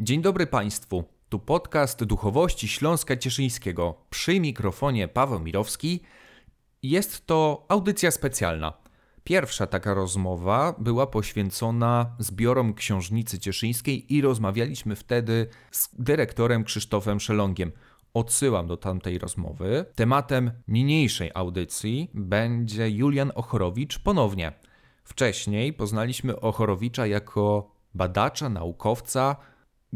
Dzień dobry Państwu. Tu podcast Duchowości Śląska Cieszyńskiego. Przy mikrofonie Paweł Mirowski. Jest to audycja specjalna. Pierwsza taka rozmowa była poświęcona zbiorom Książnicy Cieszyńskiej i rozmawialiśmy wtedy z dyrektorem Krzysztofem Szelongiem. Odsyłam do tamtej rozmowy. Tematem niniejszej audycji będzie Julian Ochorowicz ponownie. Wcześniej poznaliśmy Ochorowicza jako badacza, naukowca.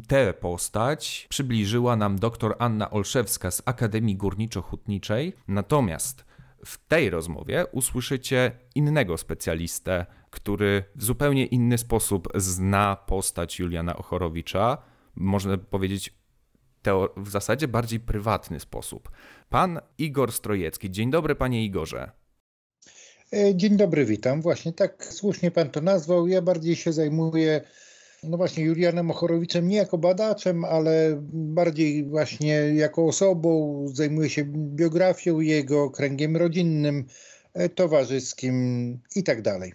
Tę postać przybliżyła nam dr Anna Olszewska z Akademii Górniczo-Hutniczej. Natomiast w tej rozmowie usłyszycie innego specjalistę, który w zupełnie inny sposób zna postać Juliana Ochorowicza. Można powiedzieć w zasadzie bardziej prywatny sposób. Pan Igor Strojecki. Dzień dobry, panie Igorze. E, dzień dobry, witam. Właśnie tak słusznie pan to nazwał. Ja bardziej się zajmuję no właśnie Julianem Ochorowiczem nie jako badaczem, ale bardziej właśnie jako osobą, zajmuję się biografią jego, kręgiem rodzinnym, e, towarzyskim i tak dalej.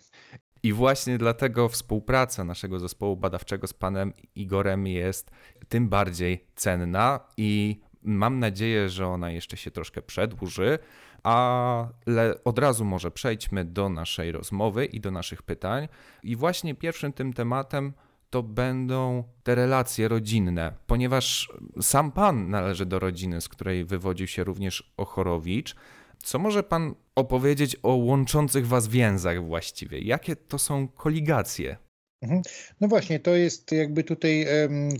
I właśnie dlatego współpraca naszego zespołu badawczego z panem Igorem jest tym bardziej cenna i mam nadzieję, że ona jeszcze się troszkę przedłuży, ale od razu może przejdźmy do naszej rozmowy i do naszych pytań. I właśnie pierwszym tym tematem to będą te relacje rodzinne, ponieważ sam pan należy do rodziny, z której wywodził się również Ochorowicz. Co może pan opowiedzieć o łączących was więzach właściwie? Jakie to są koligacje? Mhm. No właśnie, to jest jakby tutaj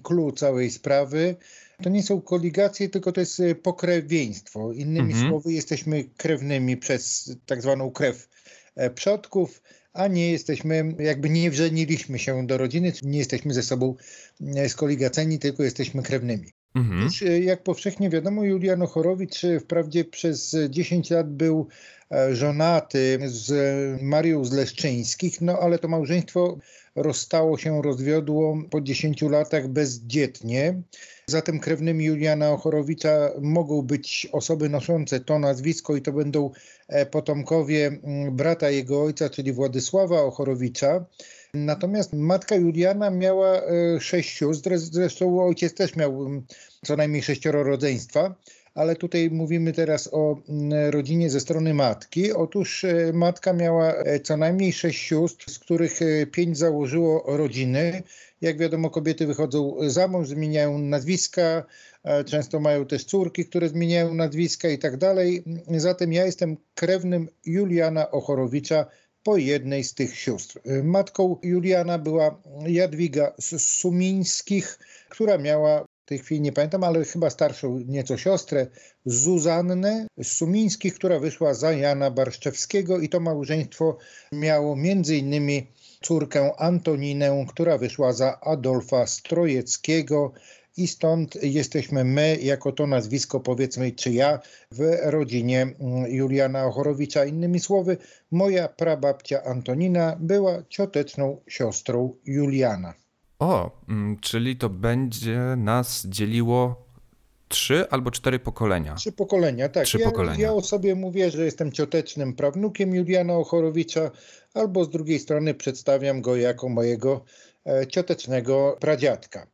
clue całej sprawy. To nie są koligacje, tylko to jest e, pokrewieństwo. Innymi mhm. słowy, jesteśmy krewnymi przez tak zwaną krew e, przodków a nie jesteśmy, jakby nie wrzeniliśmy się do rodziny, nie jesteśmy ze sobą e, skoligaceni, tylko jesteśmy krewnymi. Mhm. Już, e, jak powszechnie wiadomo, Julian Ochorowicz e, wprawdzie przez 10 lat był żonaty z Marią z Leszczyńskich, no ale to małżeństwo rozstało się, rozwiodło po 10 latach bezdzietnie. Zatem krewnymi Juliana Ochorowicza mogą być osoby noszące to nazwisko i to będą e, potomkowie brata jego ojca, czyli Władysława Ochorowicza. Natomiast matka Juliana miała e, sześć zresztą ojciec też miał co najmniej sześcioro rodzeństwa ale tutaj mówimy teraz o mm, rodzinie ze strony matki. Otóż e, matka miała co najmniej sześć sióstr, z których pięć założyło rodziny. Jak wiadomo, kobiety wychodzą za mąż, zmieniają nazwiska, e, często mają też córki, które zmieniają nazwiska i tak dalej. Zatem ja jestem krewnym Juliana Ochorowicza po jednej z tych sióstr. E, matką Juliana była Jadwiga z Sumińskich, która miała w tej chwili nie pamiętam, ale chyba starszą nieco siostrę, Zuzannę Sumińskich, która wyszła za Jana Barszczewskiego i to małżeństwo miało między innymi córkę Antoninę, która wyszła za Adolfa Strojeckiego i stąd jesteśmy my, jako to nazwisko powiedzmy, czy ja w rodzinie mm, Juliana Ochorowicza. Innymi słowy, moja prababcia Antonina była cioteczną siostrą Juliana. O, mm, czyli to będzie nas dzieliło trzy albo cztery pokolenia. Trzy pokolenia, tak. Trzy ja, pokolenia. ja o sobie mówię, że jestem ciotecznym prawnukiem Juliana Ochorowicza, albo z drugiej strony przedstawiam go jako mojego e, ciotecznego pradziadka.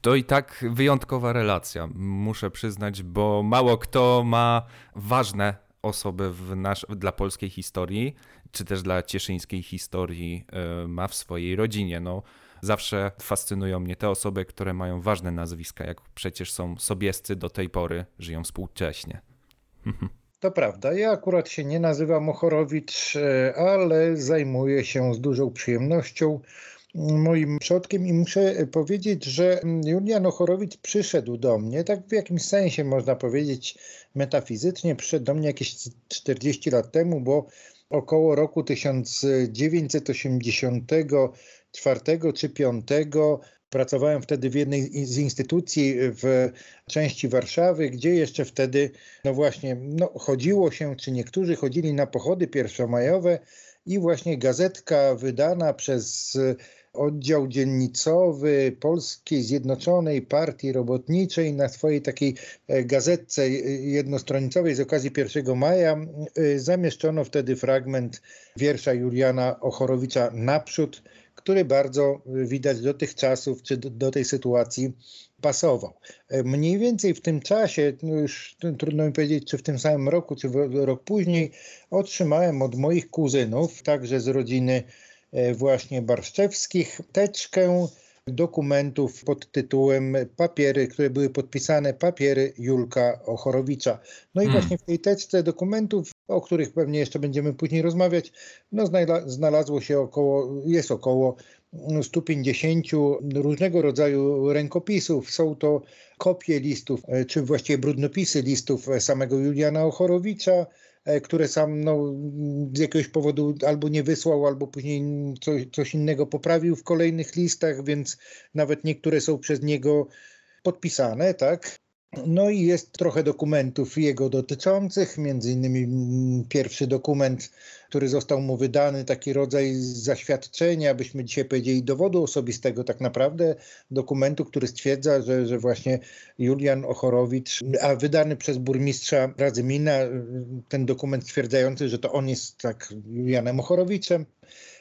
To, i tak wyjątkowa relacja, muszę przyznać, bo mało kto ma ważne osoby w nasz, dla polskiej historii, czy też dla cieszyńskiej historii e, ma w swojej rodzinie. No, zawsze fascynują mnie te osoby, które mają ważne nazwiska, jak przecież są sobiescy do tej pory, żyją współcześnie. To prawda. Ja akurat się nie nazywam Ochorowicz, e, ale zajmuję się z dużą przyjemnością moim przodkiem i muszę powiedzieć, że Julian Ochorowicz przyszedł do mnie, tak w jakimś sensie można powiedzieć metafizycznie, przyszedł do mnie jakieś 40 lat temu, bo około roku 1984 czy 5 Pracowałem wtedy w jednej z instytucji w części Warszawy, gdzie jeszcze wtedy, no właśnie, no chodziło się, czy niektórzy chodzili na pochody pierwszomajowe i właśnie gazetka wydana przez oddział dziennicowy Polskiej Zjednoczonej Partii Robotniczej na swojej takiej e, gazetce jednostronicowej z okazji 1 maja e, zamieszczono wtedy fragment wiersza Juliana Ochorowicza Naprzód, który bardzo widać do tych czasów czy do, do tej sytuacji pasował. Mniej więcej w tym czasie, no już trudno mi powiedzieć, czy w tym samym roku, czy rok później, otrzymałem od moich kuzynów, także z rodziny e, właśnie Barszczewskich, teczkę dokumentów pod tytułem papiery, które były podpisane, papiery Julka Ochorowicza. No i hmm. właśnie w tej teczce dokumentów, o których pewnie jeszcze będziemy później rozmawiać, no znalazło się około, jest około 150 różnego rodzaju rękopisów. Są to kopie listów, e, czy właściwie brudnopisy listów samego Juliana Ochorowicza, e, które sam no, z jakiegoś powodu albo nie wysłał, albo później coś, coś innego poprawił w kolejnych listach, więc nawet niektóre są przez niego podpisane, tak? No i jest trochę dokumentów jego dotyczących, między innymi mm, pierwszy dokument, który został mu wydany, taki rodzaj zaświadczenia, byśmy dzisiaj powiedzieli dowodu osobistego tak naprawdę, dokumentu, który stwierdza, że, że właśnie Julian Ochorowicz, a wydany przez burmistrza Radzymina, ten dokument stwierdzający, że to on jest tak Julianem Ochorowiczem,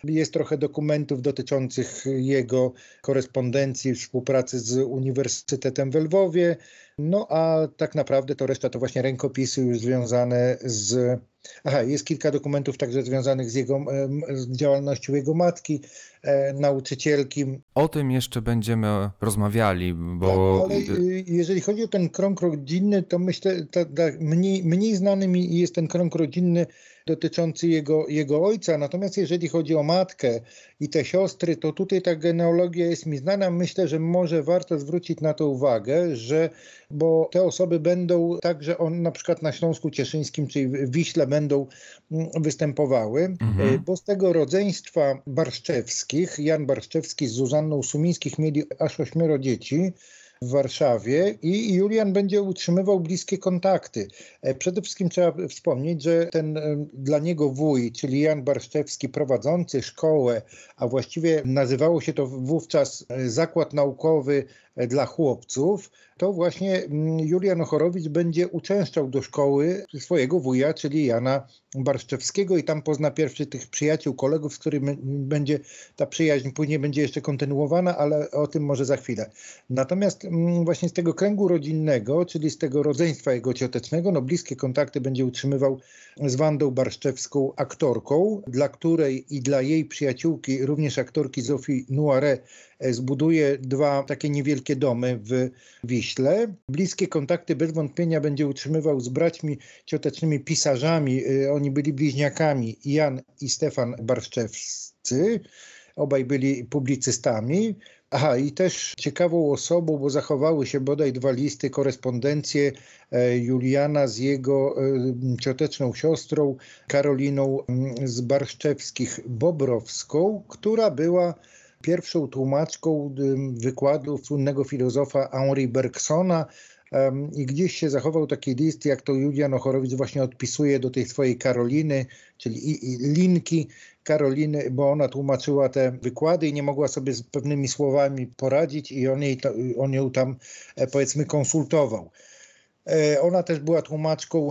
jest trochę dokumentów dotyczących jego korespondencji, współpracy z Uniwersytetem w Lwowie. No a tak naprawdę to reszta to właśnie rękopisy już związane z. Aha, jest kilka dokumentów także związanych z jego z działalnością jego matki, e, nauczycielki. O tym jeszcze będziemy rozmawiali, bo. Tak, ale y, jeżeli chodzi o ten krąg rodzinny, to myślę, tak, mniej, mniej znany mi jest ten krąg rodzinny dotyczący jego, jego ojca. Natomiast jeżeli chodzi o matkę i te siostry, to tutaj ta genealogia jest mi znana. Myślę, że może warto zwrócić na to uwagę, że bo te osoby będą także on na przykład na Śląsku Cieszyńskim, czyli w Wiśle będą mm, występowały, mhm. Bo z tego rodzeństwa Barszczewskich, Jan Barszczewski z Zuzanną Sumińskich mieli aż ośmioro dzieci w Warszawie i Julian będzie utrzymywał bliskie kontakty. E, przede wszystkim trzeba wspomnieć, że ten e, dla niego wuj, czyli Jan Barszczewski, prowadzący szkołę, a właściwie nazywało się to wówczas e, Zakład Naukowy dla chłopców, to właśnie mm, Julian Ochorowicz będzie uczęszczał do szkoły swojego wuja, czyli Jana Barszczewskiego i tam pozna pierwszy tych przyjaciół, kolegów, z którymi będzie ta przyjaźń później będzie jeszcze kontynuowana, ale o tym może za chwilę. Natomiast mm, właśnie z tego kręgu rodzinnego, czyli z tego rodzeństwa jego ciotecznego, no bliskie kontakty będzie utrzymywał z Wandą Barszczewską, aktorką, dla której i dla jej przyjaciółki, również aktorki Zofii Noire, zbuduje dwa takie niewielkie domy w Wiśle. Bliskie kontakty bez wątpienia będzie utrzymywał z braćmi ciotecznymi pisarzami. E, oni byli bliźniakami, Jan i Stefan Barszczewscy. Obaj byli publicystami. Aha, i też ciekawą osobą, bo zachowały się bodaj dwa listy, korespondencje e, Juliana z jego e, cioteczną siostrą Karoliną mm, z Barszczewskich Bobrowską, która była pierwszą tłumaczką wykładu słynnego filozofa Henri Bergsona, i gdzieś się zachował taki list, jak to Julian Ochorowicz właśnie odpisuje do tej swojej Karoliny, czyli linki Karoliny, bo ona tłumaczyła te wykłady i nie mogła sobie z pewnymi słowami poradzić i on, jej, on ją tam e, powiedzmy konsultował. E, ona też była tłumaczką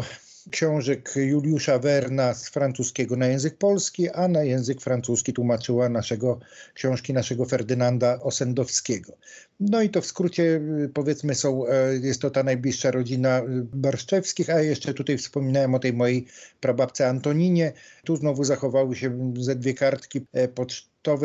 książek Juliusza Werna z francuskiego na język polski, a na język francuski tłumaczyła naszego książki naszego Ferdynanda Osendowskiego. No i to w skrócie y, powiedzmy są, e, jest to ta najbliższa rodzina Barszczewskich, a jeszcze tutaj wspominałem o tej mojej prababce Antoninie. Tu znowu zachowały się ze dwie kartki e,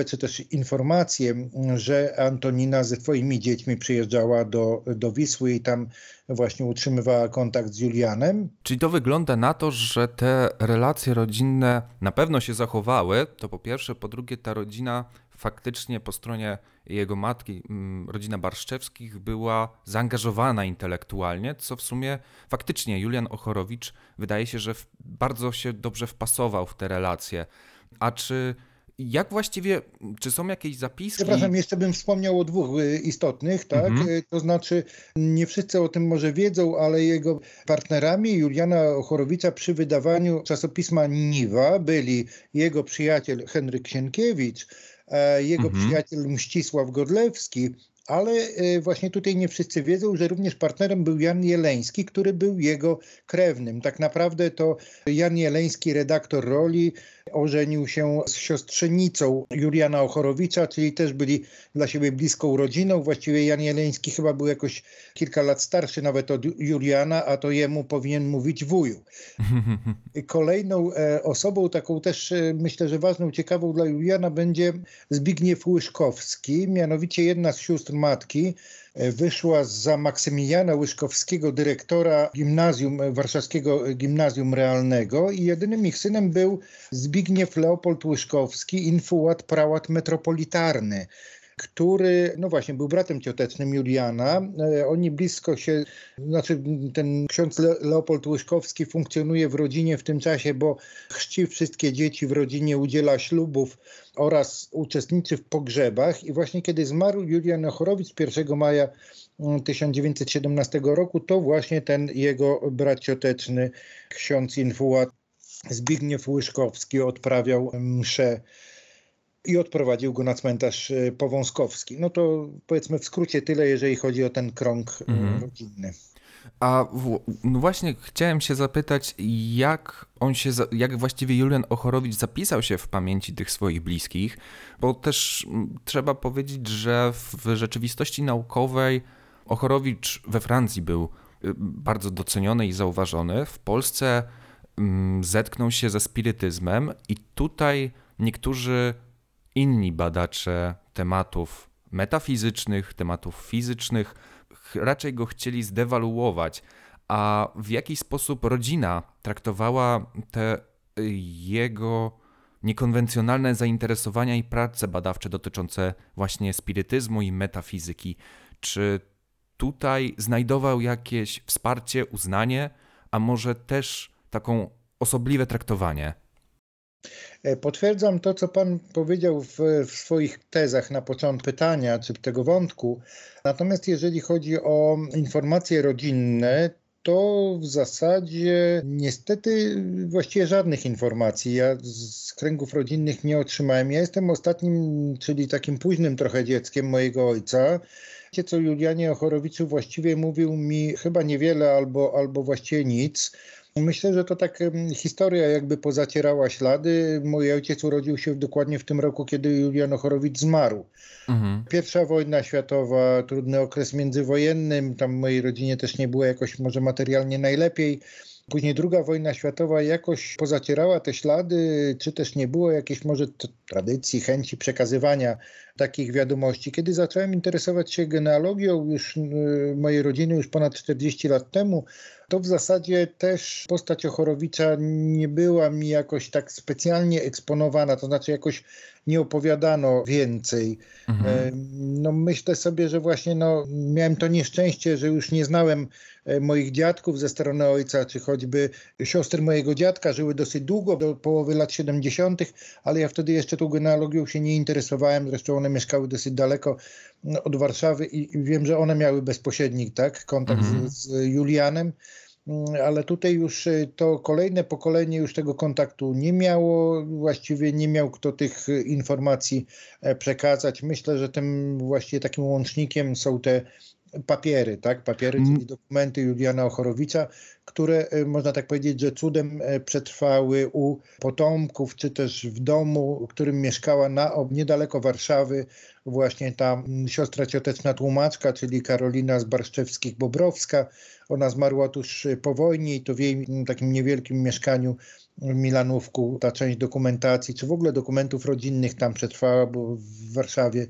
czy też informacje, że Antonina ze swoimi dziećmi przyjeżdżała do, do Wisły i tam właśnie utrzymywała kontakt z Julianem. Czyli to wygląda na to, że te relacje rodzinne na pewno się zachowały, to po pierwsze, po drugie ta rodzina faktycznie po stronie jego matki, mm, rodzina Barszczewskich, była zaangażowana intelektualnie, co w sumie faktycznie Julian Ochorowicz wydaje się, że bardzo się dobrze wpasował w te relacje. A czy jak właściwie, czy są jakieś zapiski? Przepraszam, jeszcze bym wspomniał o dwóch y, istotnych, tak? Mhm. Y, to znaczy, nie wszyscy o tym może wiedzą, ale jego partnerami Juliana Chorowicza przy wydawaniu czasopisma Niwa byli jego przyjaciel Henryk Sienkiewicz, e, jego mhm. przyjaciel Mścisław Godlewski, ale e, właśnie tutaj nie wszyscy wiedzą, że również partnerem był Jan Jeleński, który był jego krewnym. Tak naprawdę to Jan Jeleński, redaktor roli, ożenił się z siostrzenicą Juliana Ochorowicza, czyli też byli dla siebie bliską rodziną. Właściwie Jan Jeleński chyba był jakoś kilka lat starszy nawet od Juliana, a to jemu powinien mówić wuju. Kolejną e, osobą, taką też e, myślę, że ważną, ciekawą dla Juliana będzie Zbigniew Łyszkowski, mianowicie jedna z sióstr matki, wyszła za Maksymiliana Łyszkowskiego, dyrektora gimnazjum, e, warszawskiego gimnazjum realnego i jedynym ich synem był Zbigniew Leopold Łyszkowski, infułat prałat metropolitarny który, no właśnie, był bratem ciotecznym Juliana. E, oni blisko się, znaczy ten ksiądz Leopold Łyszkowski funkcjonuje w rodzinie w tym czasie, bo chrzci wszystkie dzieci w rodzinie, udziela ślubów oraz uczestniczy w pogrzebach. I właśnie kiedy zmarł Julian Ochorowicz 1 maja 1917 mm, roku, to właśnie ten jego brat cioteczny, ksiądz Infułat Zbigniew Łyszkowski odprawiał mszę i odprowadził go na cmentarz e, powązkowski. No to powiedzmy w skrócie tyle, jeżeli chodzi o ten krąg e, mhm. rodzinny. A w, no właśnie chciałem się zapytać, jak on się, jak właściwie Julian Ochorowicz zapisał się w pamięci tych swoich bliskich, bo też trzeba powiedzieć, że w rzeczywistości naukowej Ochorowicz we Francji był y, bardzo doceniony i zauważony. W Polsce zetknął się ze spirytyzmem i tutaj niektórzy inni badacze tematów metafizycznych, tematów fizycznych raczej go chcieli zdewaluować, a w jaki sposób rodzina traktowała te jego niekonwencjonalne zainteresowania i prace badawcze dotyczące właśnie spirytyzmu i metafizyki. Czy tutaj znajdował jakieś wsparcie, uznanie, a może też taką osobliwe traktowanie? E, potwierdzam to, co Pan powiedział w, w, swoich tezach na początku pytania, czy tego wątku. Natomiast jeżeli chodzi o informacje rodzinne, to w zasadzie niestety właściwie żadnych informacji. Ja z kręgów rodzinnych nie otrzymałem. Ja jestem ostatnim, czyli takim późnym trochę dzieckiem mojego ojca. Wiecie co Julianie Ochorowiczu właściwie mówił mi chyba niewiele albo, albo właściwie nic. Myślę, że to tak historia jakby pozacierała ślady. Mój ojciec urodził się dokładnie w tym roku, kiedy Julian Ochorowicz zmarł. Mhm. Pierwsza wojna światowa, trudny okres międzywojenny, tam w mojej rodzinie też nie było jakoś może materialnie najlepiej. Później druga wojna światowa jakoś pozacierała te ślady, czy też nie było jakiejś może tradycji, chęci przekazywania takich wiadomości. Kiedy zacząłem interesować się genealogią już y, mojej rodziny już ponad 40 lat temu, to w zasadzie też postać Ochorowicza nie była mi jakoś tak specjalnie eksponowana, to znaczy jakoś nie opowiadano więcej. Mhm. E, no myślę sobie, że właśnie no, miałem to nieszczęście, że już nie znałem e, moich dziadków ze strony ojca, czy choćby siostry mojego dziadka żyły dosyć długo, do połowy lat 70., ale ja wtedy jeszcze tą genealogią się nie interesowałem, zresztą one mieszkały dosyć daleko no, od Warszawy i wiem, że one miały bezpośredni tak, kontakt mhm. z, z Julianem. Mm, ale tutaj już y, to kolejne pokolenie już tego kontaktu nie miało, właściwie nie miał kto tych y, informacji e, przekazać. Myślę, że tym właściwie takim łącznikiem są te papiery, tak? Papiery, mm. czyli dokumenty Juliana Ochorowicza, które y, można tak powiedzieć, że cudem e, przetrwały u potomków, czy też w domu, w którym mieszkała na, niedaleko Warszawy właśnie ta siostra cioteczna tłumaczka, czyli Karolina z Barszczewskich-Bobrowska. Ona zmarła tuż po wojnie i to w jej takim niewielkim mieszkaniu w Milanówku ta część dokumentacji, czy w ogóle dokumentów rodzinnych tam przetrwała, bo w Warszawie e,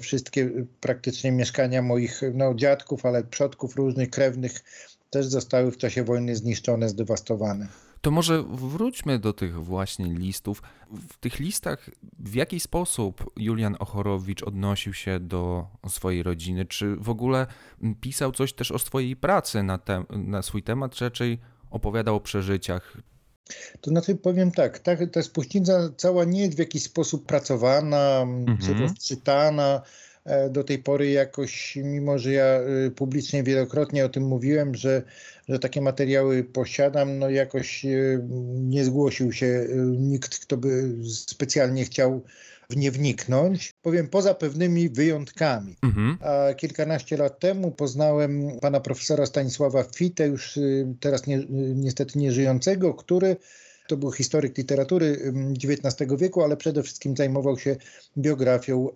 wszystkie praktycznie mieszkania moich no, dziadków, ale przodków różnych krewnych też zostały w czasie wojny zniszczone, zdewastowane. To może wróćmy do tych właśnie listów. W tych listach w jaki sposób Julian Ochorowicz odnosił się do swojej rodziny? Czy w ogóle pisał coś też o swojej pracy na, te, na swój temat, czy raczej opowiadał o przeżyciach? To znaczy powiem tak, ta, ta spuścizna cała nie jest w jakiś sposób pracowana, mhm. czy rozczytana. E, do tej pory jakoś, mimo że ja e, publicznie wielokrotnie o tym mówiłem, że, że takie materiały posiadam, no jakoś e, nie zgłosił się nikt, kto by specjalnie chciał w nie wniknąć. Powiem poza pewnymi wyjątkami. Mhm. A kilkanaście lat temu poznałem pana profesora Stanisława Fitę, już teraz nie, niestety nieżyjącego, który To był historyk literatury XIX wieku, ale przede wszystkim zajmował się biografią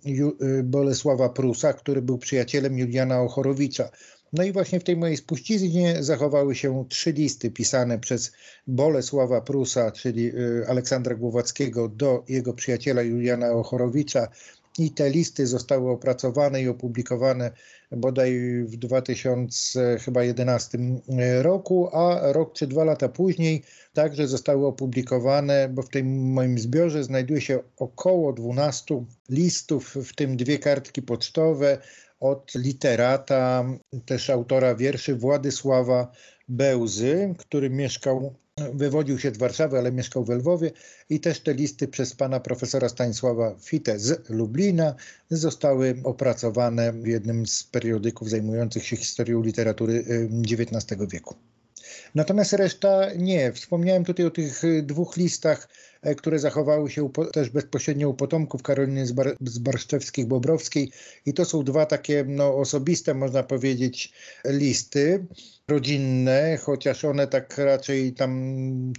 Bolesława Prusa, który był przyjacielem Juliana Ochorowicza. No i właśnie w tej mojej spuściźnie zachowały się trzy listy pisane przez Bolesława Prusa, czyli y, Aleksandra Głowackiego do jego przyjaciela Juliana Ochorowicza. I te listy zostały opracowane i opublikowane bodaj w 2011 roku, a rok czy dwa lata później także zostały opublikowane, bo w tym moim zbiorze znajduje się około 12 listów, w tym dwie kartki pocztowe, od literata, też autora wierszy Władysława Bełzy, który mieszkał, wywodził się z Warszawy, ale mieszkał w Lwowie i też te listy przez pana profesora Stanisława Fite z Lublina zostały opracowane w jednym z periodyków zajmujących się historią literatury XIX wieku. Natomiast reszta nie. Wspomniałem tutaj o tych dwóch listach E, które zachowały się też bezpośrednio u potomków Karoliny z Barszczewskich-Bobrowskiej i to są dwa takie no, osobiste, można powiedzieć, listy rodzinne, chociaż one tak raczej tam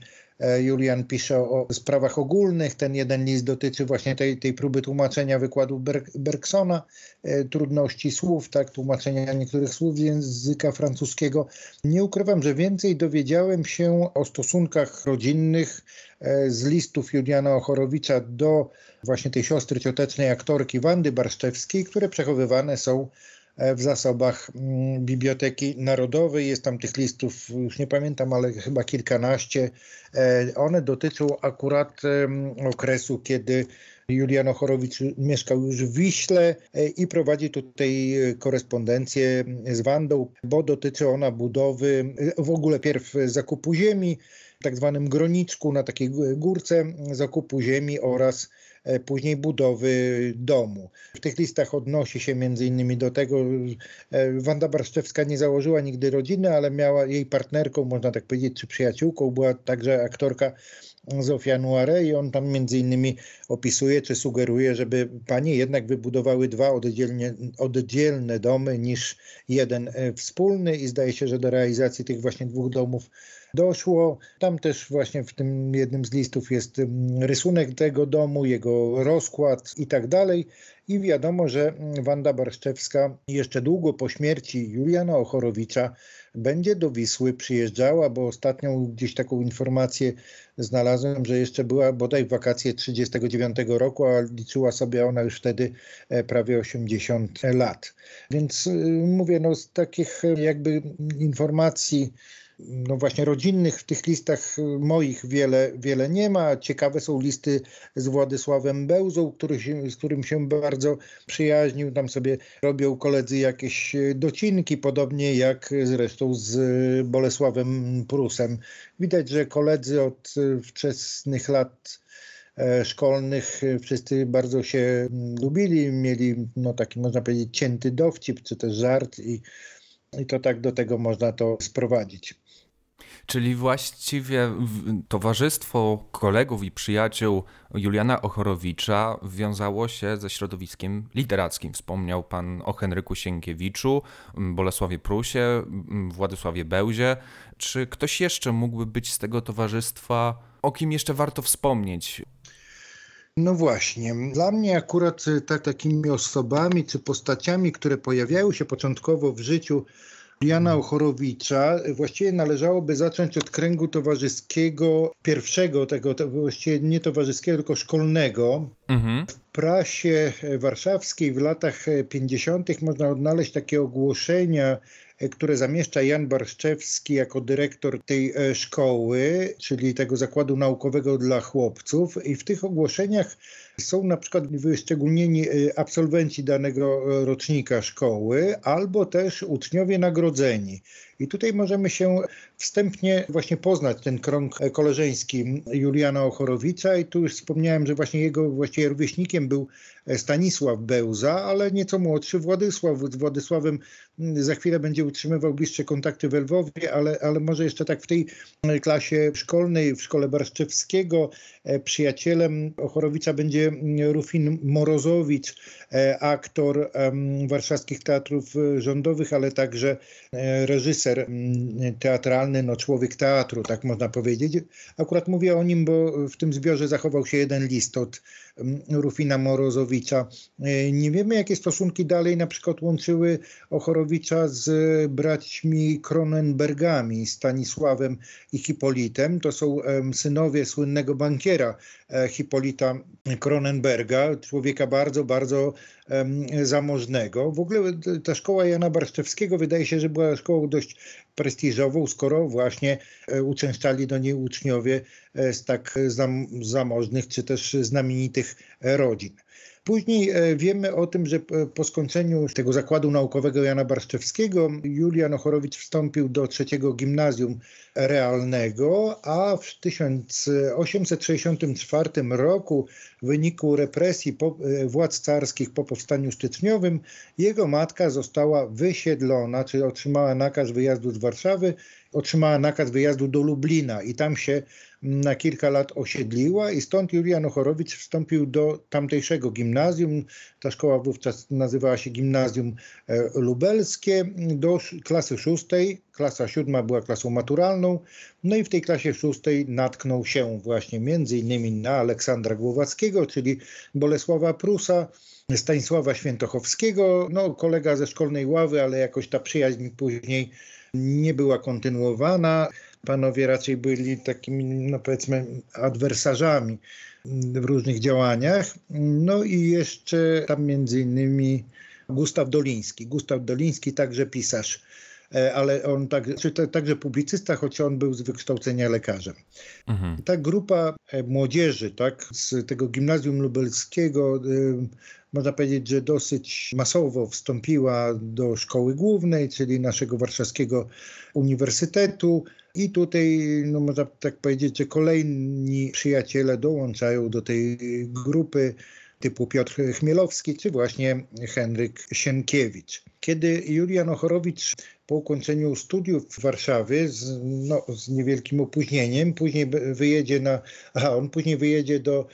Julian pisze o sprawach ogólnych. Ten jeden list dotyczy właśnie tej, tej próby tłumaczenia wykładu Bergsona, e, trudności słów, tak, tłumaczenia niektórych słów z języka francuskiego. Nie ukrywam, że więcej dowiedziałem się o stosunkach rodzinnych E, z listów Juliana Ochorowicza do właśnie tej siostry ciotecznej aktorki Wandy Barszczewskiej, które przechowywane są e, w zasobach mm, Biblioteki Narodowej. Jest tam tych listów, już nie pamiętam, ale chyba kilkanaście. E, one dotyczą akurat okresu, kiedy Julian Ochorowicz mieszkał już w Wiśle i prowadzi tutaj korespondencję z Wandą, bo dotyczy ona budowy, w ogóle pierw zakupu ziemi, tak zwanym groniczku, na takiej górce zakupu ziemi oraz e, później budowy domu. W tych listach odnosi się innymi do tego, e, Wanda Barszczewska nie założyła nigdy rodziny, ale miała jej partnerką, można tak powiedzieć, czy przyjaciółką, była także aktorka Zofia Noire i on tam między innymi opisuje czy sugeruje, żeby panie jednak wybudowały dwa oddzielnie, oddzielne domy niż jeden e, wspólny i zdaje się, że do realizacji tych właśnie dwóch domów doszło. Tam też właśnie w tym jednym z listów jest mm, rysunek tego domu, jego rozkład i tak dalej. I wiadomo, że mm, Wanda Barszczewska jeszcze długo po śmierci Juliana Ochorowicza będzie do Wisły przyjeżdżała, bo ostatnią gdzieś taką informację znalazłem, że jeszcze była bodaj w wakacje 39 roku, a liczyła sobie ona już wtedy e, prawie 80 lat. Więc y, mówię, no z takich jakby informacji no właśnie rodzinnych w tych listach moich wiele, wiele nie ma. Ciekawe są listy z Władysławem Bełzą, który się, z którym się bardzo przyjaźnił. Tam sobie robią koledzy jakieś docinki, podobnie jak zresztą z Bolesławem Prusem. Widać, że koledzy od wczesnych lat e, szkolnych wszyscy bardzo się lubili, mieli no taki można powiedzieć cięty dowcip czy też żart i, i to tak do tego można to sprowadzić. Czyli właściwie towarzystwo kolegów i przyjaciół Juliana Ochorowicza wiązało się ze środowiskiem literackim. Wspomniał pan o Henryku Sienkiewiczu, Bolesławie Prusie, Władysławie Bełzie. Czy ktoś jeszcze mógłby być z tego towarzystwa? O kim jeszcze warto wspomnieć? No właśnie. Dla mnie akurat tak, takimi osobami czy postaciami, które pojawiają się początkowo w życiu Jana Ochorowicza, właściwie należałoby zacząć od kręgu towarzyskiego, pierwszego tego, to właściwie nie towarzyskiego, tylko szkolnego. Mhm. W prasie warszawskiej w latach 50. można odnaleźć takie ogłoszenia które zamieszcza Jan Barszczewski jako dyrektor tej e, szkoły, czyli tego zakładu naukowego dla chłopców. I w tych ogłoszeniach są na przykład wyszczególnieni e, absolwenci danego e, rocznika szkoły albo też uczniowie nagrodzeni. I tutaj możemy się wstępnie właśnie poznać ten krąg koleżeński Juliana Ochorowicza i tu już wspomniałem, że właśnie jego właściwie rówieśnikiem był Stanisław Bełza, ale nieco młodszy Władysław. Z Władysławem za chwilę będzie utrzymywał bliższe kontakty w Lwowie, ale, ale może jeszcze tak w tej klasie szkolnej, w szkole Barszczewskiego, e, przyjacielem Ochorowicza będzie Rufin Morozowicz, e, aktor warszawskich teatrów rządowych, ale także e, reżyser teatralny, no człowiek teatru, tak można powiedzieć. Akurat mówię o nim, bo w tym zbiorze zachował się jeden list od Rufina Morozowicza. E, nie wiemy, jakie stosunki dalej na przykład łączyły Ochorowicza z braćmi Kronenbergami, Stanisławem i Hipolitem. To są synowie słynnego bankiera e, Hipolita Kronenberga, człowieka bardzo, bardzo zamożnego. W ogóle ta szkoła Jana Barszczewskiego wydaje się, że była szkołą dość prestiżową, skoro właśnie e, uczęszczali do niej uczniowie e, z tak zamożnych czy też znamienitych rodzin. Później e, wiemy o tym, że po skończeniu tego zakładu naukowego Jana Barszczewskiego Julian Ochorowicz wstąpił do trzeciego gimnazjum realnego, a w 1864 roku w wyniku represji e, władz carskich po powstaniu styczniowym jego matka została wysiedlona, czyli otrzymała nakaz wyjazdu z Warszawy, otrzymała nakaz wyjazdu do Lublina i tam się na kilka lat osiedliła i stąd Julian Ochorowicz wstąpił do tamtejszego gimnazjum. Ta szkoła wówczas nazywała się Gimnazjum e, Lubelskie do klasy szóstej. Klasa siódma była klasą maturalną. No i w tej klasie szóstej natknął się właśnie między innymi na Aleksandra Głowackiego, czyli Bolesława Prusa, Stanisława Świętochowskiego, no kolega ze szkolnej ławy, ale jakoś ta przyjaźń później nie była kontynuowana panowie raczej byli takimi, no powiedzmy, adwersarzami w różnych działaniach. No i jeszcze tam między innymi Gustaw Doliński. Gustaw Doliński także pisarz, ale on tak, czy także publicysta, choć on był z wykształcenia lekarzem. Mhm. Ta grupa e, młodzieży tak, z tego gimnazjum lubelskiego e, można powiedzieć, że dosyć masowo wstąpiła do szkoły głównej, czyli naszego warszawskiego uniwersytetu. I tutaj, no można tak powiedzieć, że kolejni przyjaciele dołączają do tej grupy typu Piotr Chmielowski czy właśnie Henryk Sienkiewicz. Kiedy Julian Ochorowicz po ukończeniu studiów w Warszawie z, no, z niewielkim opóźnieniem, później wyjedzie na, aha, on później wyjedzie do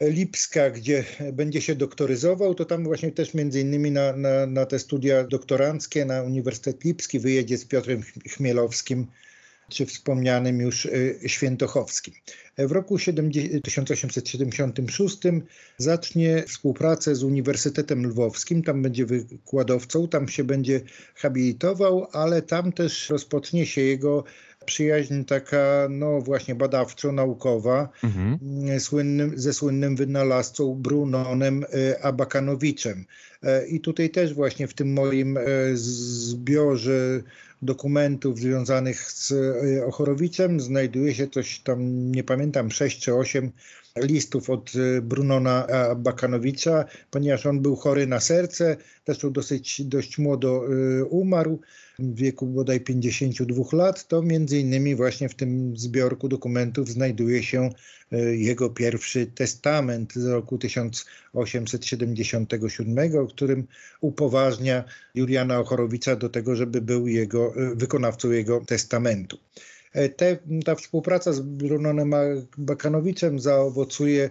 Lipska, gdzie będzie się doktoryzował, to tam właśnie też między innymi na, na, na te studia doktoranckie na Uniwersytet Lipski wyjedzie z Piotrem Chmielowskim czy wspomnianym już y, Świętochowskim. W roku 1876 zacznie współpracę z Uniwersytetem Lwowskim, tam będzie wykładowcą, tam się będzie habilitował, ale tam też rozpocznie się jego przyjaźń taka, no właśnie badawczo-naukowa mhm. słynnym, ze słynnym wynalazcą Brunonem y, Abakanowiczem. E, I tutaj też właśnie w tym moim e, zbiorze dokumentów związanych z e, Ochorowiczem znajduje się coś tam, nie pamiętam, sześć czy osiem listów od Brunona Bakanowicza, ponieważ on był chory na serce, zresztą dosyć dość młodo umarł w wieku bodaj 52 lat, to między innymi właśnie w tym zbiorku dokumentów znajduje się e, jego pierwszy testament z roku 1877, w którym upoważnia Juliana Ochorowicza do tego, żeby był jego, e, wykonawcą jego testamentu. E, te, ta współpraca z Brunonem Bakanowiczem zaowocuje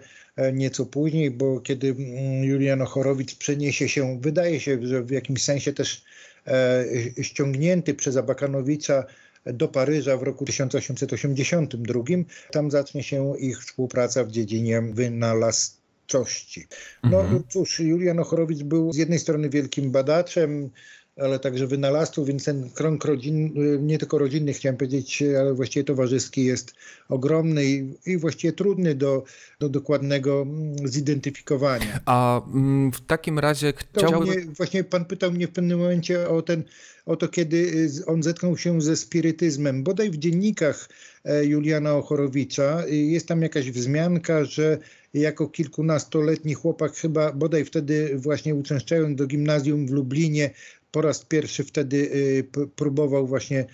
nieco później, bo kiedy mm, Julian Ochorowicz przeniesie się, wydaje się, że w jakimś sensie też E, ściągnięty przez Abakanowicza do Paryża w roku 1882. Tam zacznie się ich współpraca w dziedzinie wynalazczości. No mhm. cóż, Julian Ochorowicz był z jednej strony wielkim badaczem, ale także wynalazców, więc ten krąg rodzinny, nie tylko rodzinny chciałem powiedzieć, ale właściwie towarzyski jest ogromny i, i właściwie trudny do, do dokładnego mm, zidentyfikowania. A mm, w takim razie chciałbym... Mnie, właśnie pan pytał mnie w pewnym momencie o ten o to, kiedy y, on zetknął się ze spirytyzmem. Bodaj w dziennikach e, Juliana Ochorowicza y, jest tam jakaś wzmianka, że jako kilkunastoletni chłopak, chyba bodaj wtedy właśnie uczęszczając do gimnazjum w Lublinie, po raz pierwszy wtedy y, próbował właśnie, y,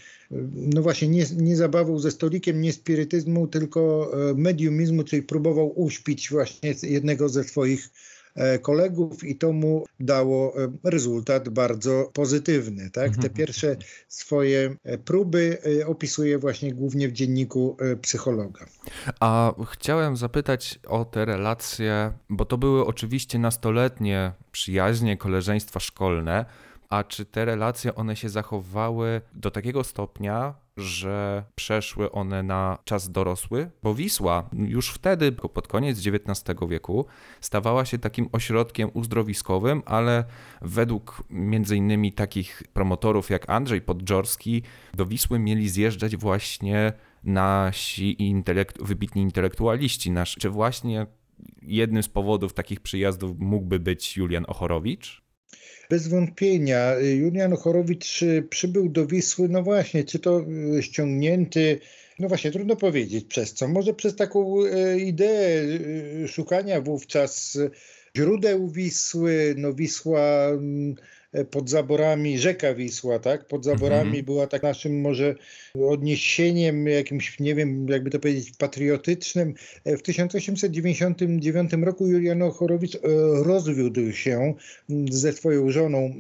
no właśnie nie, nie zabawą ze stolikiem, nie spirytyzmu, tylko e, mediumizmu, czyli próbował uśpić właśnie jednego ze swoich e, kolegów i to mu dało e, rezultat bardzo pozytywny. Tak? Te mhm. pierwsze swoje próby opisuje właśnie głównie w dzienniku psychologa. A chciałem zapytać o te relacje, bo to były oczywiście nastoletnie przyjaźnie, koleżeństwa szkolne, A czy te relacje, one się zachowały do takiego stopnia, że przeszły one na czas dorosły? Bo Wisła już wtedy, pod koniec XIX wieku, stawała się takim ośrodkiem uzdrowiskowym, ale według między innymi takich promotorów jak Andrzej Podżorski, do Wisły mieli zjeżdżać właśnie nasi intelekt, wybitni intelektualiści. Nasz, czy właśnie jednym z powodów takich przyjazdów mógłby być Julian Ochorowicz? Bez wątpienia. Julian Ochorowicz przybył do Wisły, no właśnie, czy to e, ściągnięty, no właśnie, trudno powiedzieć przez co. Może przez taką ideę szukania wówczas źródeł Wisły, no Wisła mm, pod zaborami, rzeka Wisła, tak? Pod zaborami mhm. była tak naszym może odniesieniem jakimś, nie wiem, jakby to powiedzieć, patriotycznym. E, w 1899 roku Julian Ochorowicz e, rozwiódł się ze swoją żoną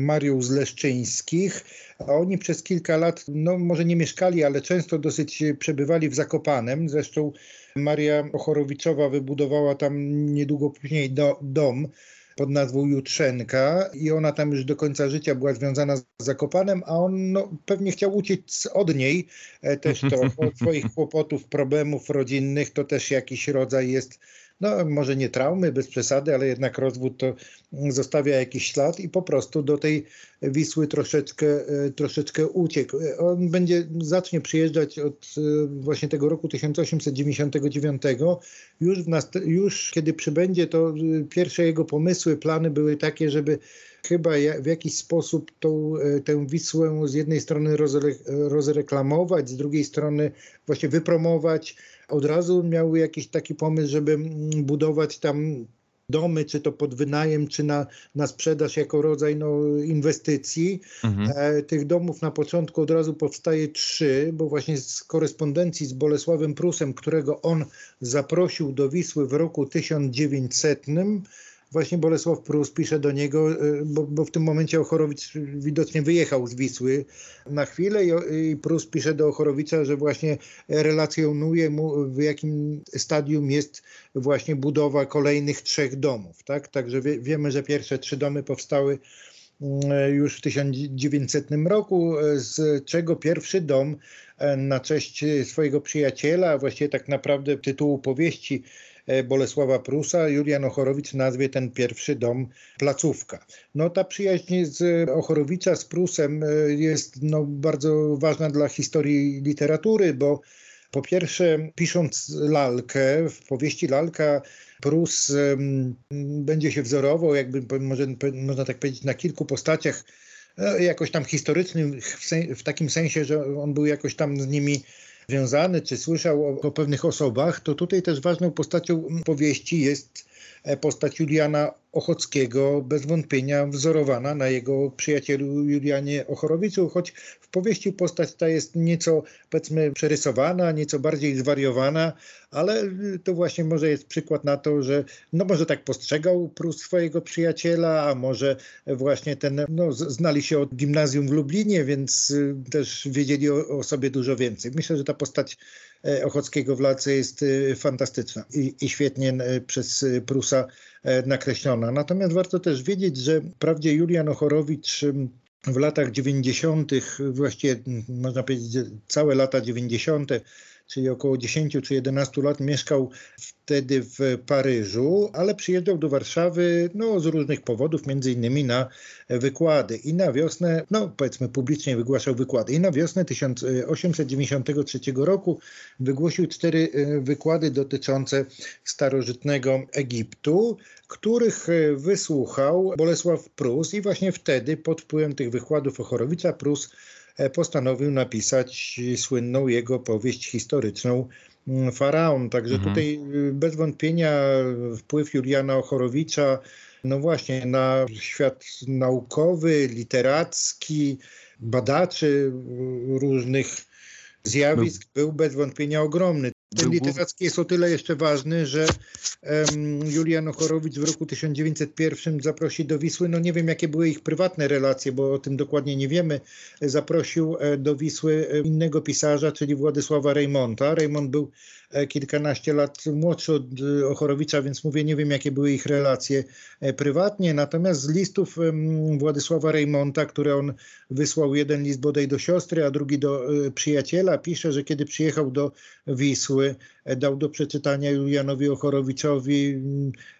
Marią z Leszczyńskich, a oni przez kilka lat, no może nie mieszkali, ale często dosyć przebywali w Zakopanem. Zresztą Maria Ochorowiczowa wybudowała tam niedługo później do, dom pod nazwą Jutrzenka i ona tam już do końca życia była związana z Zakopanem, a on no, pewnie chciał uciec od niej. E, też to od swoich kłopotów, problemów rodzinnych, to też jakiś rodzaj jest no może nie traumy, bez przesady, ale jednak rozwód to zostawia jakiś ślad i po prostu do tej Wisły troszeczkę, e, troszeczkę uciekł. On będzie, zacznie przyjeżdżać od e, właśnie tego roku 1899. Już, już kiedy przybędzie, to e, pierwsze jego pomysły, plany były takie, żeby chyba w jakiś sposób tą, tę Wisłę z jednej strony rozre, rozreklamować, z drugiej strony właśnie wypromować, od razu miał jakiś taki pomysł, żeby budować tam domy, czy to pod wynajem, czy na, na sprzedaż jako rodzaj no, inwestycji. Mhm. E, tych domów na początku od razu powstaje trzy, bo właśnie z korespondencji z Bolesławem Prusem, którego on zaprosił do Wisły w roku 1900, właśnie Bolesław Prus pisze do niego, e, bo, bo, w tym momencie Ochorowicz widocznie wyjechał z Wisły na chwilę i, i Prus pisze do Ochorowicza, że właśnie relacjonuje mu w jakim stadium jest właśnie budowa kolejnych trzech domów. Tak? Także wie, wiemy, że pierwsze trzy domy powstały mm, już w 1900 roku, z czego pierwszy dom e, na cześć swojego przyjaciela, właściwie tak naprawdę tytułu powieści E, Bolesława Prusa, Julian Ochorowicz nazwie ten pierwszy dom placówka. No ta przyjaźń z Ochorowicza z Prusem e, jest no, bardzo ważna dla historii literatury, bo po pierwsze, pisząc lalkę, w powieści lalka Prus um, będzie się wzorował, jakby może, można tak powiedzieć, na kilku postaciach e, jakoś tam historycznym, w, w, takim sensie, że on był jakoś tam z nimi związany, czy słyszał o, o pewnych osobach, to tutaj też ważną postacią powieści jest e, postać Juliana Ochockiego, bez wątpienia wzorowana na jego przyjacielu Julianie Ochorowiczu, choć w powieści postać ta jest nieco, powiedzmy, przerysowana, nieco bardziej zwariowana, ale to właśnie może jest przykład na to, że no może tak postrzegał Prus swojego przyjaciela, a może właśnie ten, no znali się od gimnazjum w Lublinie, więc y, też wiedzieli o, o sobie dużo więcej. Myślę, że ta postać Ochockiego w Lalce jest y, fantastyczna i, i świetnie e, przez Prusa e, nakreślona. Natomiast warto też wiedzieć, że wprawdzie Julian Ochorowicz w latach 90., właściwie można powiedzieć całe lata 90., czyli około 10 czy 11 lat mieszkał wtedy w Paryżu, ale przyjeżdżał do Warszawy no, z różnych powodów, między innymi na wykłady. I na wiosnę, no powiedzmy publicznie wygłaszał wykłady. I na wiosnę 1893 roku wygłosił cztery e, wykłady dotyczące starożytnego Egiptu, których e, wysłuchał Bolesław Prus i właśnie wtedy pod wpływem tych wykładów Ochorowicza Prus postanowił napisać słynną jego powieść historyczną mm, Faraon. Także mhm. tutaj y, bez wątpienia wpływ Juliana Ochorowicza no właśnie na świat naukowy, literacki, badaczy różnych zjawisk był bez wątpienia ogromny. Ten literacki jest o tyle jeszcze ważny, że um, Julian Ochorowicz w roku 1901 zaprosi do Wisły, no nie wiem jakie były ich prywatne relacje, bo o tym dokładnie nie wiemy, zaprosił e, do Wisły e, innego pisarza, czyli Władysława Reymonta. Reymont był E, kilkanaście lat młodszy od Ochorowicza, więc mówię, nie wiem jakie były ich relacje prywatnie. Natomiast z listów Władysława Reymonta, które on wysłał, jeden list bodaj do siostry, a drugi do przyjaciela, pisze, że kiedy przyjechał do Wisły, dał do przeczytania Julianowi Ochorowiczowi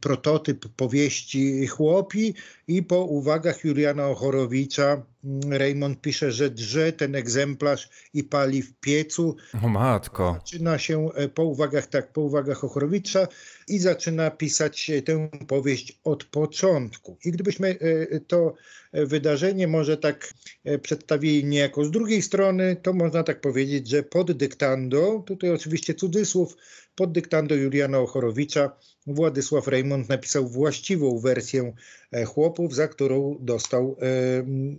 prototyp powieści Chłopi i po uwagach Juliana Ochorowicza Raymond pisze, że drze ten egzemplarz i pali w piecu. O matko. Zaczyna się e, po uwagach, tak, po uwagach Ochorowicza i zaczyna pisać e, tę powieść od początku. I gdybyśmy e, to wydarzenie może tak przedstawili niejako z drugiej strony, to można tak powiedzieć, że pod dyktando, tutaj oczywiście cudzysłów, pod dyktando Juliana Ochorowicza Władysław Reymont napisał właściwą wersję e, chłopów, za którą dostał e,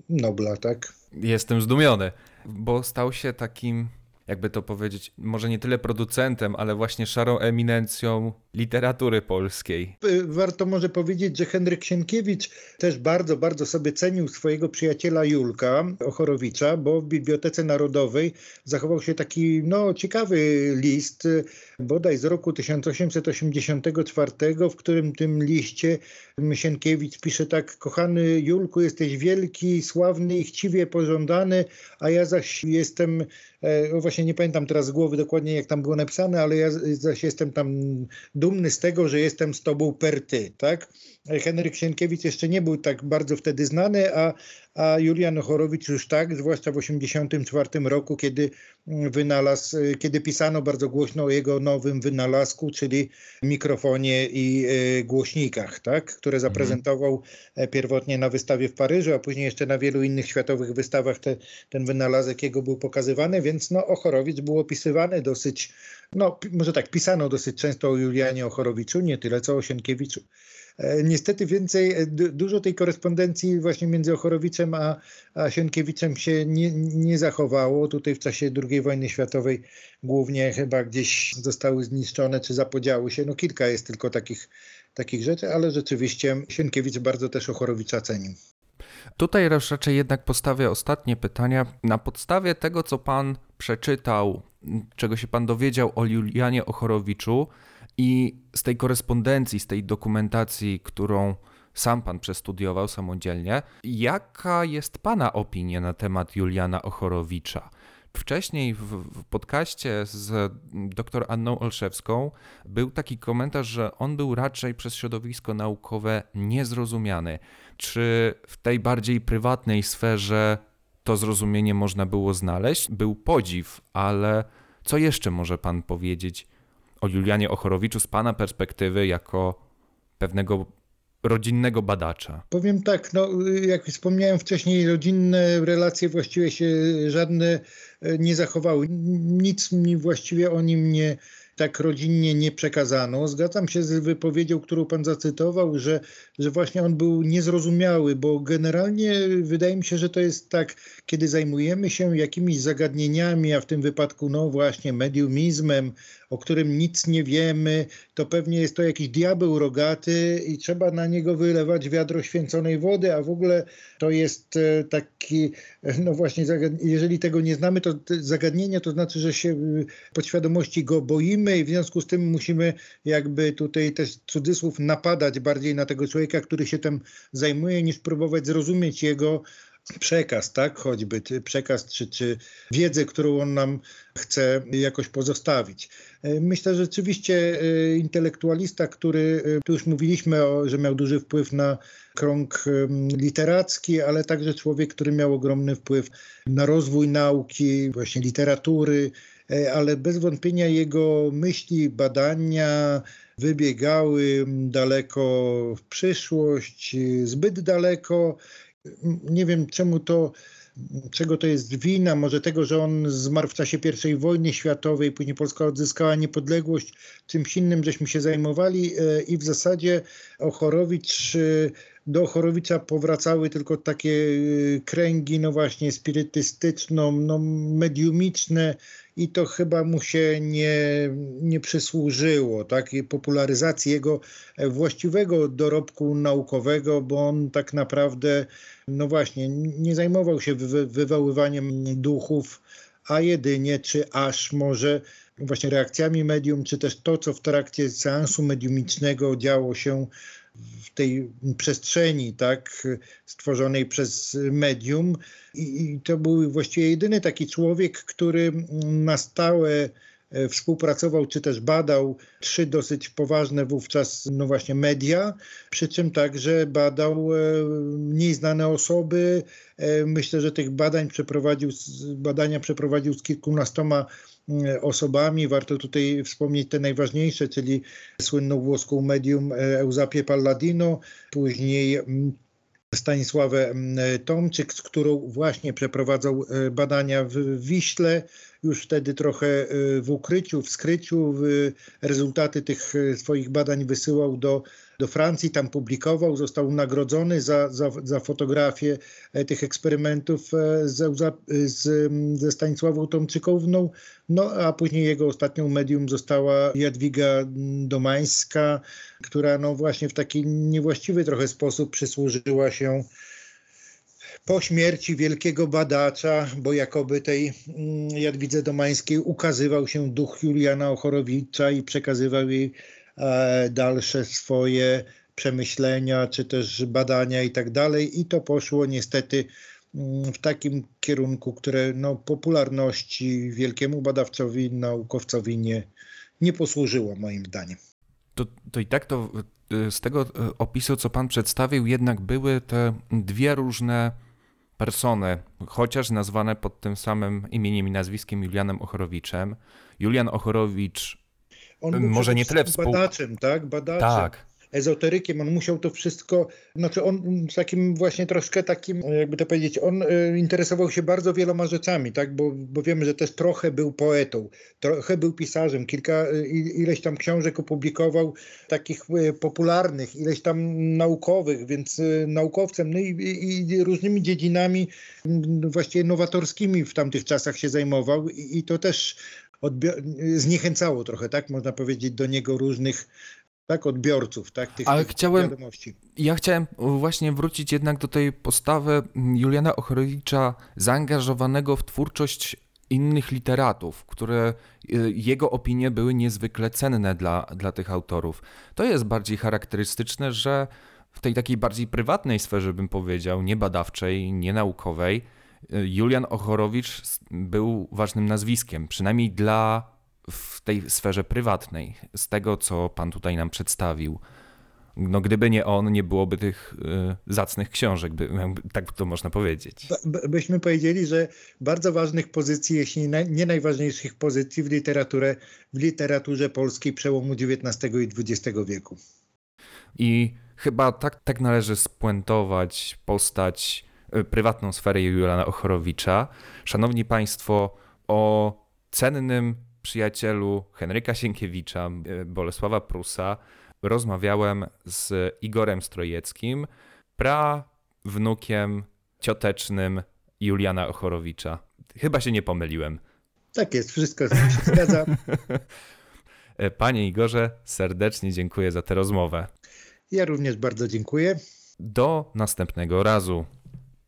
Nobla, tak? Jestem zdumiony, bo stał się takim jakby to powiedzieć, może nie tyle producentem, ale właśnie szarą eminencją literatury polskiej. Y, warto może powiedzieć, że Henryk Sienkiewicz też bardzo, bardzo sobie cenił swojego przyjaciela Julka Ochorowicza, bo w Bibliotece Narodowej zachował się taki no, ciekawy list, bodaj z roku 1884, w którym tym liście Sienkiewicz pisze tak, kochany Julku, jesteś wielki, sławny i chciwie pożądany, a ja zaś jestem właśnie nie pamiętam teraz z głowy dokładnie jak tam było napisane, ale ja zaś jestem tam dumny z tego, że jestem z tobą per ty, tak? Henryk Sienkiewicz jeszcze nie był tak bardzo wtedy znany, a, a Julian Chorowicz już tak, zwłaszcza w 1984 roku, kiedy wynalazł, kiedy pisano bardzo głośno o jego nowym wynalazku, czyli mikrofonie i e, głośnikach, tak, które mhm. zaprezentował e, pierwotnie na wystawie w Paryżu, a później jeszcze na wielu innych światowych wystawach te, ten wynalazek jego był pokazywany, więc no, Ochorowicz był opisywany dosyć, no może tak, pisano dosyć często o Julianie Ochorowiczu, nie tyle co o Sienkiewiczu. E, niestety więcej, e, dużo tej korespondencji właśnie między Ochorowiczem a, a Sienkiewiczem się nie, nie zachowało. Tutaj w czasie II wojny światowej głównie chyba gdzieś zostały zniszczone czy zapodziały się. No kilka jest tylko takich, takich rzeczy, ale rzeczywiście Sienkiewicz bardzo też Ochorowicza cenił. Tutaj raczej jednak postawię ostatnie pytania. Na podstawie tego, co pan przeczytał, czego się pan dowiedział o Julianie Ochorowiczu, i z tej korespondencji, z tej dokumentacji, którą sam pan przestudiował samodzielnie, jaka jest pana opinia na temat Juliana Ochorowicza? Wcześniej w, w podcaście z dr Anną Olszewską był taki komentarz, że on był raczej przez środowisko naukowe niezrozumiany. Czy w tej bardziej prywatnej sferze to zrozumienie można było znaleźć? Był podziw, ale co jeszcze może pan powiedzieć o Julianie Ochorowiczu z Pana perspektywy jako pewnego rodzinnego badacza? Powiem tak, no, jak wspomniałem wcześniej, rodzinne relacje właściwie się żadne e, nie zachowały. Nic mi właściwie o nim nie, tak rodzinnie nie przekazano. Zgadzam się z wypowiedzią, którą pan zacytował, że, że właśnie on był niezrozumiały, bo generalnie wydaje mi się, że to jest tak, kiedy zajmujemy się jakimiś zagadnieniami, a w tym wypadku no właśnie mediumizmem, o którym nic nie wiemy, to pewnie jest to jakiś diabeł rogaty i trzeba na niego wylewać wiadro święconej wody, a w ogóle to jest e, taki, no właśnie, jeżeli tego nie znamy, to zagadnienie to znaczy, że się e, podświadomości go boimy i w związku z tym musimy jakby tutaj też cudzysłów napadać bardziej na tego człowieka, który się tym zajmuje, niż próbować zrozumieć jego przekaz, tak, choćby przekaz czy, czy wiedzę, którą on nam chce jakoś pozostawić. E, myślę, że rzeczywiście e, intelektualista, który, e, tu już mówiliśmy, o, że miał duży wpływ na krąg literacki, ale także człowiek, który miał ogromny wpływ na rozwój nauki, właśnie literatury, ale bez wątpienia jego myśli, badania wybiegały daleko w przyszłość, zbyt daleko nie wiem czemu to, czego to jest wina, może tego, że on zmarł w czasie I wojny światowej, później Polska odzyskała niepodległość, czymś innym żeśmy się zajmowali e, i w zasadzie Ochorowicz do Chorowicza powracały tylko takie y, kręgi, no właśnie spirytystyczno, no mediumiczne i to chyba mu się nie, nie przysłużyło, tak, popularyzacji jego e, właściwego dorobku naukowego, bo on tak naprawdę, no właśnie, nie zajmował się wy, wywoływaniem duchów, a jedynie, czy aż może właśnie reakcjami medium, czy też to, co w trakcie seansu mediumicznego działo się w tej przestrzeni, tak, stworzonej przez medium. I, to był właściwie jedyny taki człowiek, który na stałe e, współpracował czy też badał trzy dosyć poważne wówczas, no właśnie, media, przy czym także badał e, mniej znane osoby. E, myślę, że tych badań przeprowadził, badania przeprowadził z kilkunastoma osobami. Warto tutaj wspomnieć te najważniejsze, czyli słynną włoską medium e, Euzapię Palladino, później mm, Stanisławę mm, Tomczyk, z którą właśnie przeprowadzał e, badania w Wiśle, już wtedy trochę w ukryciu, w skryciu. Rezultaty tych swoich badań wysyłał do do Francji, tam publikował, został nagrodzony za, za, za fotografię e, tych eksperymentów e, z, ze Stanisławą Tomczykowną, no a później jego ostatnią medium została Jadwiga Domańska, która no właśnie w taki niewłaściwy trochę sposób przysłużyła się po śmierci wielkiego badacza, bo jakoby tej mm, Jadwidze Domańskiej ukazywał się duch Juliana Ochorowicza i przekazywał jej E, dalsze swoje przemyślenia, czy też badania i tak dalej. I to poszło niestety mm, w takim kierunku, które no, popularności wielkiemu badawcowi, naukowcowi nie, nie posłużyło moim zdaniem. To, to i tak to e, z tego e, opisu, co pan przedstawił, jednak były te dwie różne persony, chociaż nazwane pod tym samym imieniem i nazwiskiem Julianem Ochorowiczem. Julian Ochorowicz on może nie tyle współ... badaczem, tak? Badaczem. Tak. Ezoterykiem, on musiał to wszystko, znaczy on takim właśnie troszkę takim, jakby to powiedzieć, on e, interesował się bardzo wieloma rzeczami, tak, bo, bo wiemy, że też trochę był poetą, trochę był pisarzem, kilka, e, ileś tam książek opublikował, takich e, popularnych, ileś tam naukowych, więc naukowcem, no i, i różnymi dziedzinami właściwie nowatorskimi w tamtych czasach się zajmował i, i to też zniechęcało trochę, tak? Można powiedzieć, do niego różnych tak, odbiorców, tak, tych, Ale tych chciałem, wiadomości. Ja chciałem właśnie wrócić jednak do tej postawy Juliana Ochorowicza zaangażowanego w twórczość innych literatów, które y, jego opinie były niezwykle cenne dla, dla tych autorów. To jest bardziej charakterystyczne, że w tej takiej bardziej prywatnej sferze, bym powiedział, niebadawczej, nienaukowej, Julian Ochorowicz był ważnym nazwiskiem, przynajmniej dla w tej sferze prywatnej, z tego co pan tutaj nam przedstawił. No, gdyby nie on, nie byłoby tych y, zacnych książek, by, tak to można powiedzieć. byśmy powiedzieli, że bardzo ważnych pozycji, jeśli nie najważniejszych pozycji w, literaturze, w literaturze polskiej przełomu XIX i XX wieku. I chyba tak, tak należy spuentować postać Y, prywatną sferę Juliana Ochorowicza. Szanowni Państwo, o cennym przyjacielu Henryka Sienkiewicza, y, Bolesława Prusa, rozmawiałem z Igorem Strojeckim, pra wnukiem ciotecznym Juliana Ochorowicza. Chyba się nie pomyliłem. Tak jest, wszystko się zgadza. Panie Igorze, serdecznie dziękuję za tę rozmowę. Ja również bardzo dziękuję. Do następnego razu.